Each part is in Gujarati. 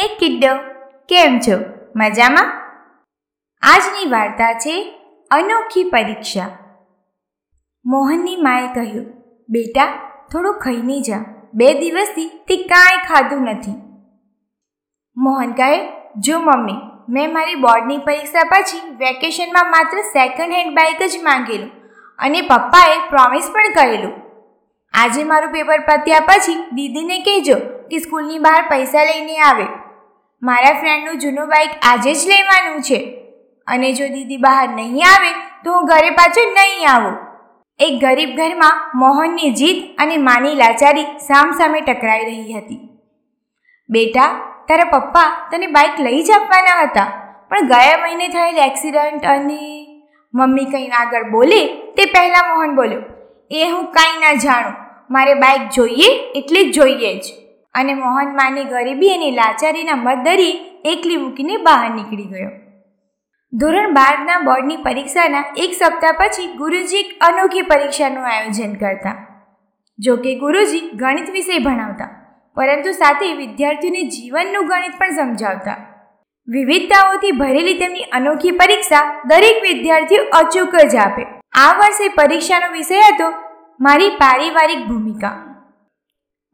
હે કિડ્ડો, કેમ છો? મજામાં? આજની વાર્તા છે અનોખી પરીક્ષા. મોહનની માએ કહ્યું, બેટા, થોડું ખાઈને જા. બે દિવસથી તે કાંઈ ખાધું નથી. મોહન કહે, જો મમ્મી, મેં મારી બોર્ડની પરીક્ષા પછી વેકેશનમાં માત્ર સેકન્ડ હેન્ડ બાઇક જ માંગેલું અને પપ્પાએ પ્રોમિસ પણ કરેલું. આજે મારું પેપર પત્યા પછી દીદીને કહેજો કે સ્કૂલની બહાર પૈસા લઈને આવે. મારા ફ્રેન્ડનું જૂનું બાઇક આજે જ લેવાનું છે. અને જો દીદી બહાર નહીં આવે, તો હું ઘરે પાછો નહીં આવું. એક ગરીબ ઘરમાં મોહનની જીદ અને માની લાચારી સામસામે ટકરાઈ રહી હતી. બેટા, તારા પપ્પા તને બાઇક લઈ જ આપવાના હતા, પણ ગયા મહિને થયેલ એક્સિડન્ટ અને મમ્મી કંઈ આગળ બોલે તે પહેલાં મોહન બોલ્યો, એ હું કાંઈ ના જાણું. મારે બાઇક જોઈએ એટલે જોઈએ જ. અને મોહન માની ગરીબી અને લાચારીના મત દરી એકલી મૂકીને બહાર નીકળી ગયો. ધોરણ બારના બોર્ડની પરીક્ષાના એક સપ્તાહ પછી ગુરુજી એક અનોખી પરીક્ષાનું આયોજન કરતા. જોકે ગુરુજી ગણિત વિષય ભણાવતા, પરંતુ સાથે વિદ્યાર્થીઓને જીવનનું ગણિત પણ સમજાવતા. વિવિધતાઓથી ભરેલી તેમની અનોખી પરીક્ષા દરેક વિદ્યાર્થીઓ અચૂક જ આપે. આ વર્ષે પરીક્ષાનો વિષય હતો મારી પારિવારિક ભૂમિકા.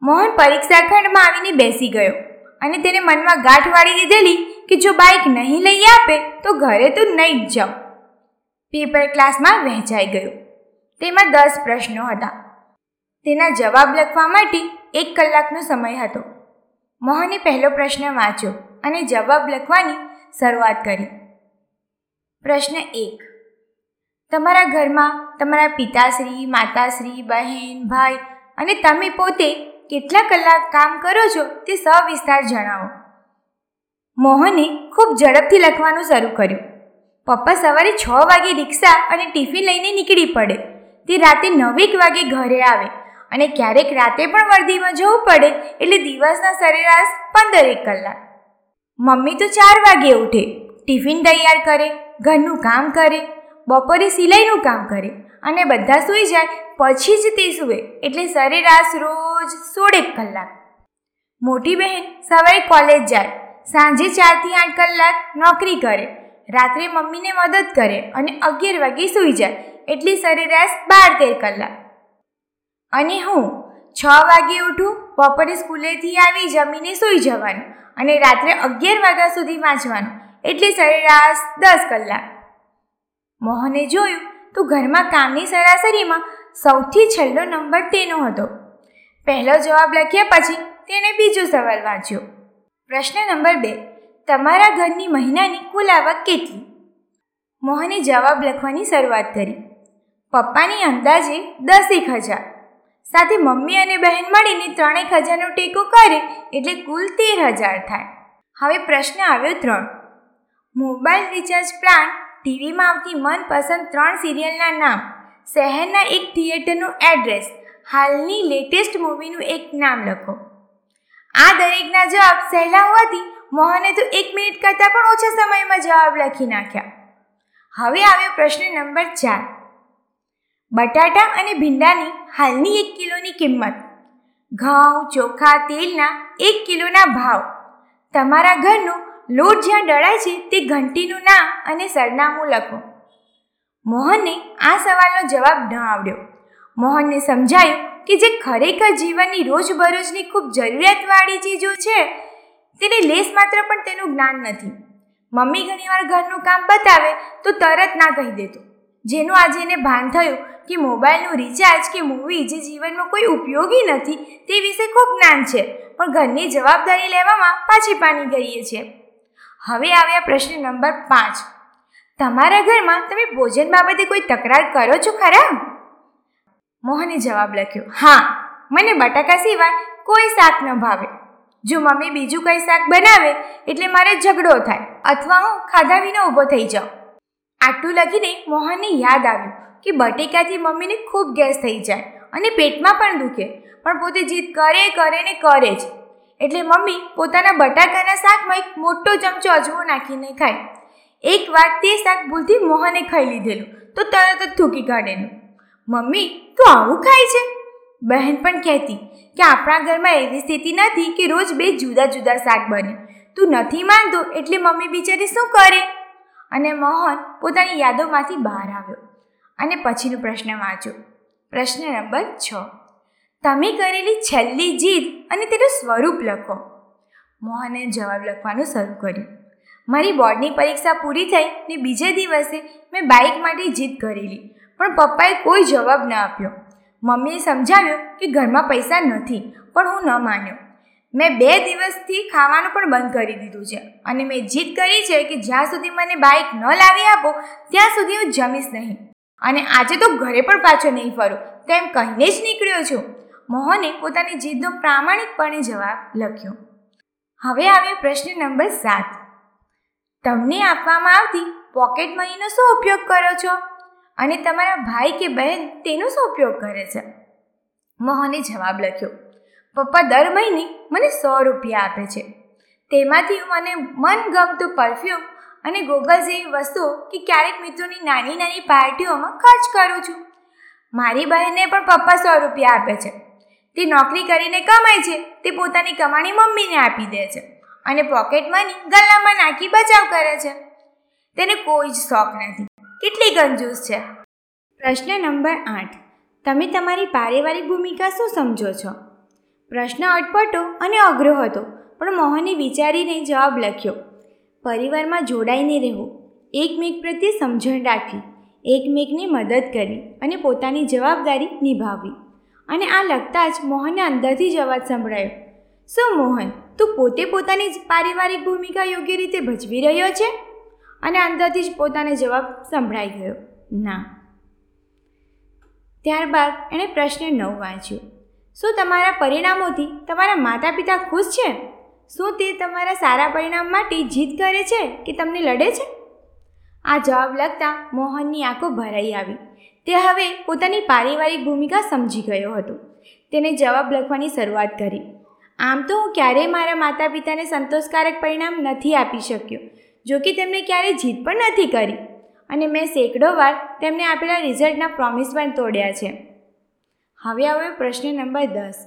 મોહન પરીક્ષા ખંડમાં આવીને બેસી ગયો અને તેને મનમાં ગાંઠ વાળી દીધેલી કે જો બાઇક નહીં લઈ આપે તો ઘરે તો નહીં જ જાઉં. પેપર ક્લાસમાં વહેંચાઈ ગયો. તેમાં દસ પ્રશ્નો હતા. તેના જવાબ લખવા માટે એક કલાકનો સમય હતો. મોહને પહેલો પ્રશ્ન વાંચ્યો અને જવાબ લખવાની શરૂઆત કરી. પ્રશ્ન એક. તમારા ઘરમાં તમારા પિતાશ્રી, માતાશ્રી, બહેન, ભાઈ અને તમે પોતે કેટલા કલાક કામ કરો છો તે સવિસ્તાર જણાવો. મોહને ખૂબ ઝડપથી લખવાનું શરૂ કર્યું. પપ્પા સવારે છ વાગે રિક્ષા અને ટિફિન લઈને નીકળી પડે. તે રાતે નવેક વાગે ઘરે આવે અને ક્યારેક રાતે પણ વર્દીમાં જવું પડે એટલે દિવસના સરેરાશ પંદરેક કલાક. મમ્મી તો ચાર વાગે ઉઠે, ટિફિન તૈયાર કરે, ઘરનું કામ કરે બપોરે સિલાઈનું કામ કરે અને બધા સૂઈ જાય, પછી જ તે સૂવે. એટલે સરેરાશ રોજ સોળેક કલાક. મોટી બહેન સવારે કોલેજ જાય, સાંજે ચારથી આઠ કલાક નોકરી કરે, રાત્રે મમ્મીને મદદ કરે અને અગિયાર વાગે સૂઈ જાય, એટલે સરેરાશ બાર તેર કલાક. અને હું છ વાગે ઉઠું, બપોરે સ્કૂલેથી આવી જમીને સૂઈ જવાનું અને રાત્રે અગિયાર વાગ્યા સુધી વાંચવાનું, એટલે સરેરાશ દસ કલાક. મોહને જોયું, તો ઘરમાં કામની સરાસરીમાં સૌથી છેલ્લો નંબર તેનો હતો. પહેલો જવાબ લખ્યા પછી તેણે બીજો સવાલ વાંચ્યો. પ્રશ્ન નંબર બે, તમારા ઘરની મહિનાની કુલ આવક કેટલી? મોહને જવાબ લખવાની શરૂઆત કરી, પપ્પાની અંદાજે દસેક હજાર. સાથે મમ્મી અને બહેન મળીને ત્રણેક હજારનો ટેકો કરે એટલે કુલ તેર હજાર થાય. હવે પ્રશ્ન આવ્યો ત્રણ, મોબાઈલ રિચાર્જ પ્લાન ટીવીમાં આવતી મનપસંદ ત્રણ સિરિયલના નામ. શહેરના એક થિયેટરનું એડ્રેસ. હાલની લેટેસ્ટ મૂવીનું એક નામ લખો. આ દરેકના જવાબ સહેલા હોવાથી મોહને તો એક મિનિટ કરતાં પણ ઓછા સમયમાં જવાબ લખી નાખ્યા. હવે આવ્યો પ્રશ્ન નંબર ચાર. બટાટા અને ભીંડાની હાલની એક કિલોની કિંમત. ઘઉં, ચોખા, તેલના એક કિલોના ભાવ. તમારા ઘરનું લોટ જ્યાં ડળાય છે તે ઘંટીનું નામ અને સરનામું લખો. મોહનને આ સવાલનો જવાબ ન આવડ્યો. મોહનને સમજાયું કે જે ખરેખર જીવનની રોજબરોજની ખૂબ જરૂરિયાતવાળી ચીજો છે, તેને લેસ માત્ર પણ તેનું જ્ઞાન નથી. મમ્મી ઘણીવાર ઘરનું કામ બતાવે તો તરત ના કહી દેતો. જેનું આજે એને ભાન થયું કે મોબાઈલનું રિચાર્જ કે મૂવી જે જીવનમાં કોઈ ઉપયોગી નથી તે વિશે ખૂબ જ્ઞાન છે, પણ ઘરની જવાબદારી લેવામાં પાછી પાની ગઈએ છીએ. હવે આવ્યા પ્રશ્ન નંબર પાંચ. તમારા ઘરમાં તમે ભોજન બાબતે કોઈ તકરાર કરો છો ખરા? મોહને જવાબ લખ્યો, હા, મને બટાકા સિવાય કોઈ શાક ન ભાવે. જો મમ્મી બીજું કંઈ શાક બનાવે, એટલે મારે ઝઘડો થાય અથવા હું ખાધા વિના ઊભો થઈ જાઉં. આટલું લખીને મોહનને યાદ આવ્યું કે બટેકાથી મમ્મીને ખૂબ ગેસ થઈ જાય અને પેટમાં પણ દુખે, પણ પોતે જીદ કરે કરે ને કરે જ. એટલે મમ્મી પોતાના બટાકાના શાકમાં એક મોટો ચમચો અજમો નાખીને ખાય. એક વાર તે શાક ભૂલથી મોહને ખાઈ લીધેલું, તો તરત જ થૂકી કાઢેલું. મમ્મી, તું આવું ખાય છે? બહેન પણ કહેતી કે આપણા ઘરમાં એવી સ્થિતિ નથી કે રોજ બે જુદા જુદા શાક બને. તું નથી માનતો એટલે મમ્મી બિચારી શું કરે? અને મોહન પોતાની યાદોમાંથી બહાર આવ્યો અને પછીનો પ્રશ્ન વાંચ્યો. પ્રશ્ન નંબર છ. તમે કરેલી છેલ્લી જીદ અને તેનું સ્વરૂપ લખો. મોહને જવાબ લખવાનું શરૂ કર્યું. મારી બોર્ડની પરીક્ષા પૂરી થઈ ને બીજે દિવસે મેં બાઇક માટે જીદ કરેલી પણ પપ્પાએ કોઈ જવાબ ન આપ્યો. મમ્મીએ સમજાવ્યું કે ઘરમાં પૈસા નથી, પણ હું ન માન્યો. મેં બે દિવસથી ખાવાનું પણ બંધ કરી દીધું છે અને મેં જીદ કરી છે કે જ્યાં સુધી મને બાઇક ન લાવી આપો, ત્યાં સુધી હું જમીશ નહીં. અને આજે તો ઘરે પણ પાછો નહીં ફરું તેમ કહીને જ નીકળ્યો છું. મોહને પોતાની જીદનો પ્રામાણિકપણે જવાબ લખ્યો. હવે આવ્યો પ્રશ્ન નંબર સાત. તમને આપવામાં આવતી પોકેટ મનીનો શું ઉપયોગ કરો છો? અને તમારા ભાઈ કે બહેન તેનો શું ઉપયોગ કરે છે? મોહને જવાબ લખ્યો, પપ્પા, દર મહિને મને સો રૂપિયા આપે છે. તેમાંથી હું મને મનગમતું પરફ્યુમ અને ગોગલ્સ જેવી વસ્તુઓ કે ક્યારેક મિત્રોની નાની નાની પાર્ટીઓમાં ખર્ચ કરું છું. મારી બહેનને પણ પપ્પા સો રૂપિયા આપે છે. તે નોકરી કરીને કમાય છે. તે પોતાની કમાણી મમ્મીને આપી દે છે અને પોકેટ મની ગલ્લામાં નાખી બચાવ કરે છે. તેને કોઈ જ શોખ નથી. કેટલી કંજૂસ છે. પ્રશ્ન નંબર આઠ. તમે તમારી પારિવારિક ભૂમિકા શું સમજો છો? પ્રશ્ન અટપટો અને અઘરો હતો, પણ મોહને વિચારીને જવાબ લખ્યો, પરિવારમાં જોડાઈને રહેવું. એકમેક પ્રત્યે સમજણ રાખવી. એકમેકને મદદ કરવી અને પોતાની જવાબદારી નિભાવવી. અને આ લગતા જ મોહનને અંદરથી જ અવાજ સંભળાયો. શું મોહન, તું પોતે પોતાની જ પારિવારિક ભૂમિકા યોગ્ય રીતે ભજવી રહ્યો છે? અને અંદરથી જ પોતાને જવાબ સંભળાઈ ગયો. ના. ત્યારબાદ એણે પ્રશ્ન નવ વાંચ્યો. શું તમારા પરિણામોથી તમારા માતા પિતા ખુશ છે? શું તે તમારા સારા પરિણામ માટે જીદ કરે છે કે તમને લડે છે? આ જવાબ લખતા મોહનની આંખો ભરાઈ આવી. તે હવે પોતાની પારિવારિક ભૂમિકા સમજી ગયો હતો. તેને જવાબ લખવાની શરૂઆત કરી. આમ તો હું ક્યારેય મારા માતા પિતાને સંતોષકારક પરિણામ નથી આપી શક્યો, જો કે તેમણે ક્યારેય જીત પણ નથી કરી. અને મેં સેંકડો વાર તેમને આપેલા રિઝલ્ટના પ્રોમિસ પણ તોડ્યા છે. હવે હવે પ્રશ્ન નંબર દસ.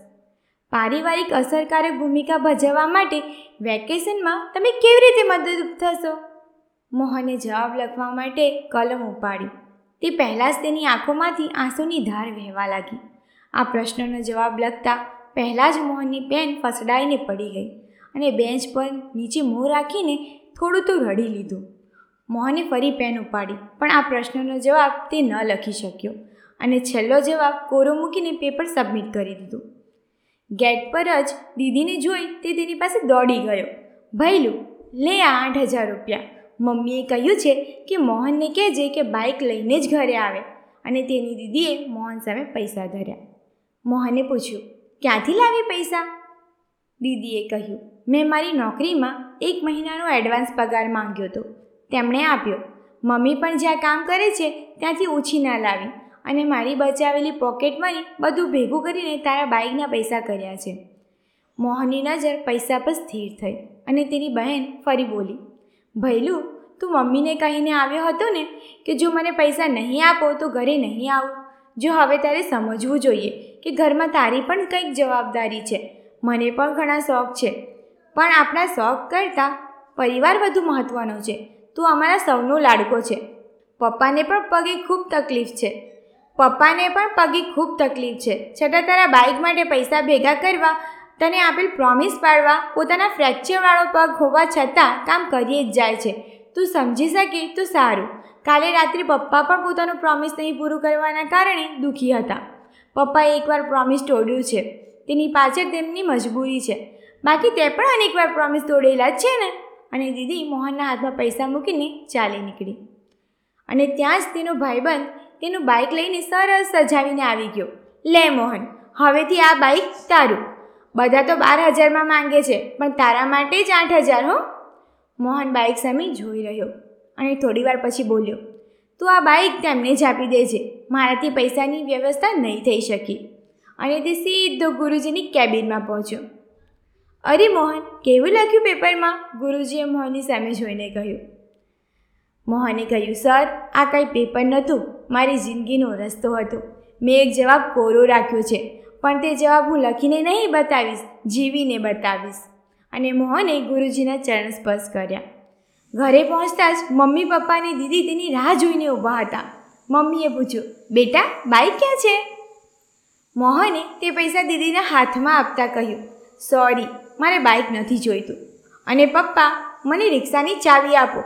પારિવારિક અસરકારક ભૂમિકા ભજવવા માટે વેકેશનમાં તમે કેવી રીતે મદદરૂપ થશો? મોહને જવાબ લખવા માટે કલમ ઉપાડી. તે પહેલાં જ તેની આંખોમાંથી આંસુની ધાર વહેવા લાગી. આ પ્રશ્નનો જવાબ લખતા પહેલાં જ મોહનની પેન ફસડાઈને પડી ગઈ અને બેન્ચ પર નીચે મોં રાખીને થોડું તો રડી લીધું. મોહને ફરી પેન ઉપાડી, પણ આ પ્રશ્નનો જવાબ તે ન લખી શક્યો અને છેલ્લો જવાબ કોરો મૂકીને પેપર સબમિટ કરી દીધું. ગેટ પર જ દીદીને જોઈ તે તેની પાસે દોડી ગયો. ભૈલું, લે આ આઠ હજાર રૂપિયા. મમ્મીએ કહ્યું છે કે મોહનને કહેજે કે બાઇક લઈને જ ઘરે આવે અને તેની દીદીએ મોહન સામે પૈસા ધર્યા. મોહને પૂછ્યું, ક્યાંથી લાવી પૈસા? દીદીએ કહ્યું, મેં મારી નોકરીમાં એક મહિનાનો એડવાન્સ પગાર માંગ્યો હતો. તેમણે આપ્યો. મમ્મી પણ જ્યાં કામ કરે છે, ત્યાંથી ઓછી ના લાવી અને મારી બચાવેલી પોકેટ મની બધું ભેગું કરીને તારા બાઇકના પૈસા કર્યા છે. મોહનની નજર પૈસા પર સ્થિર થઈ અને તેની બહેન ફરી બોલી, ભૈલું તું મમ્મીને કહીને આવ્યો હતો ને કે જો મને પૈસા નહીં આપો તો ઘરે નહીં આવું. જો હવે તારે સમજવું જોઈએ કે ઘરમાં તારી પણ કંઈક જવાબદારી છે. મને પણ ઘણા શોખ છે. પણ આપણા શોખ કરતાં પરિવાર વધુ મહત્ત્વનો છે. તું અમારા સૌનો લાડકો છે. પપ્પાને પણ પગે ખૂબ તકલીફ છે. પપ્પાને પણ પગે ખૂબ તકલીફ છે. છતાં તારા બાઇક માટે પૈસા ભેગા કરવા, તને આપેલ પ્રોમિસ પાડવા, પોતાના ફ્રેક્ચરવાળો પગ હોવા છતાં કામ કરીએ જ જાય છે. તું સમજી શકે તો સારું. કાલે રાત્રે પપ્પા પણ પોતાનું પ્રોમિસ નહીં પૂરું કરવાના કારણે દુઃખી હતા. પપ્પાએ એકવાર પ્રોમિસ તોડ્યું છે. તેની પાછળ તેમની મજબૂરી છે. બાકી તે પણ અનેકવાર પ્રોમિસ તોડેલા જ છે ને? અને દીદી મોહનના હાથમાં પૈસા મૂકીને ચાલી નીકળી. અને ત્યાં જ તેનો ભાઈબંધ તેનું બાઇક લઈને સરસ સજાવીને આવી ગયો. લે મોહન, હવેથી આ બાઇક તારું. બધા તો બાર હજારમાં માંગે છે, પણ તારા માટે જ આઠ હજાર, હો. મોહન બાઇક સામે જોઈ રહ્યો અને થોડીવાર પછી બોલ્યો, તું આ બાઇક તેમને જ આપી દેજે. મારાથી પૈસાની વ્યવસ્થા નહીં થઈ શકી. અને તે સીધો ગુરુજીની કેબિનમાં પહોંચ્યો. અરે મોહન, કેવું લખ્યું પેપરમાં? ગુરુજીએ મોહનની સામે જોઈને કહ્યું. મોહને કહ્યું, સર, આ કંઈ પેપર નહોતું. મારી જિંદગીનો રસ્તો હતો. મેં એક જવાબ કોરો રાખ્યો છે. પણ તે જવાબ હું લખીને નહીં બતાવીશ, જીવીને બતાવીશ. અને મોહને ગુરુજીના ચરણ સ્પર્શ કર્યા. ઘરે પહોંચતા જ મમ્મી પપ્પા દીદી તેની રાહ જોઈને ઊભા હતા. મમ્મીએ પૂછ્યું, બેટા બાઈક ક્યાં છે? મોહને તે પૈસા દીદીના હાથમાં આપતા કહ્યું, સોરી, મારે બાઇક નથી જોઈતું. અને પપ્પા, મને રિક્ષાની ચાવી આપો.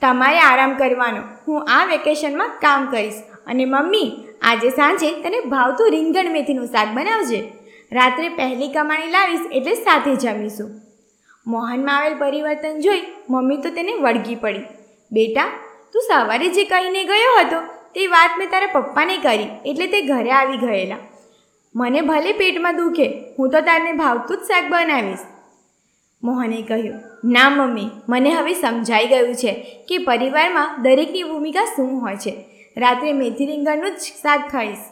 તમારે આરામ કરવાનો. હું આ વેકેશનમાં કામ કરીશ. અને મમ્મી, આજે સાંજે તને ભાવતું રીંગણ મેથીનું શાક બનાવજે. રાત્રે પહેલી કમાણી લાવીશ એટલે સાથે જમીશું. મોહનમાં આવેલ પરિવર્તન જોઈ મમ્મી તો તેને વળગી પડી. બેટા, તું સવારે જે કહીને ગયો હતો તે વાત મેં તારા પપ્પાને કરી, એટલે તે ઘરે આવી ગયેલા. મને ભલે પેટમાં દુખે, હું તો તારને ભાવતું જ શાક બનાવીશ. મોહને કહ્યું, ના મમ્મી, મને હવે સમજાઈ ગયું છે કે પરિવારમાં દરેકની ભૂમિકા શું હોય છે. રાત્રે મેથી રીંગણનું જ શાક ખાઈશ.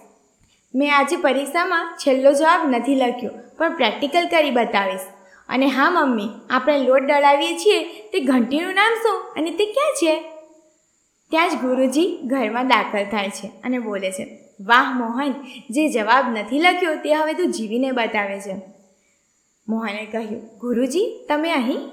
મેં આજે પરીક્ષામાં છેલ્લો જવાબ નથી લખ્યો, પણ પ્રેક્ટિકલ કરી બતાવીશ. અને હા, મમ્મી, આપણે લોટ દળાવીએ છીએ, તે ઘંટીનું નામ શું અને તે ક્યાં છે? ત્યાં જ ગુરુજી ઘરમાં દાખલ થાય છે અને બોલે છે, વાહ, મોહન, જે જવાબ નથી લખ્યો તે હવે તું જીવીને બતાવે છે. મોહને કહ્યું, ગુરુજી, તમે અહીં?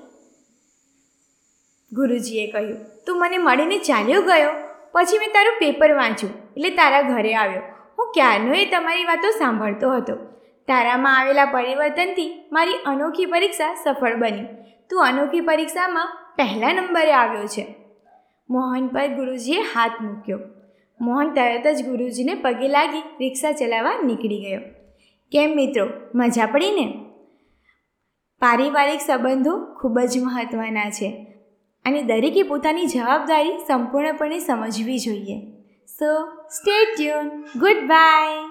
ગુરુજીએ કહ્યું, તું મને મળીને ચાલ્યો ગયો? પછી મેં તારું પેપર વાંચ્યું, એટલે તારા ઘરે આવ્યો. હું ક્યારનો એ તમારી વાતો સાંભળતો હતો. તારામાં આવેલા પરિવર્તનથી મારી અનોખી પરીક્ષા સફળ બની. તું અનોખી પરીક્ષામાં પહેલા નંબરે આવ્યો છે. મોહન પર ગુરુજીએ હાથ મૂક્યો. મોહન તરત જ ગુરુજીને પગે લાગી રિક્ષા ચલાવવા નીકળી ગયો. કેમ મિત્રો, મજા પડી ને? પારિવારિક સંબંધો ખૂબ જ મહત્ત્વના છે અને દરેકે પોતાની જવાબદારી સંપૂર્ણપણે સમજવી જોઈએ. So stay tune good bye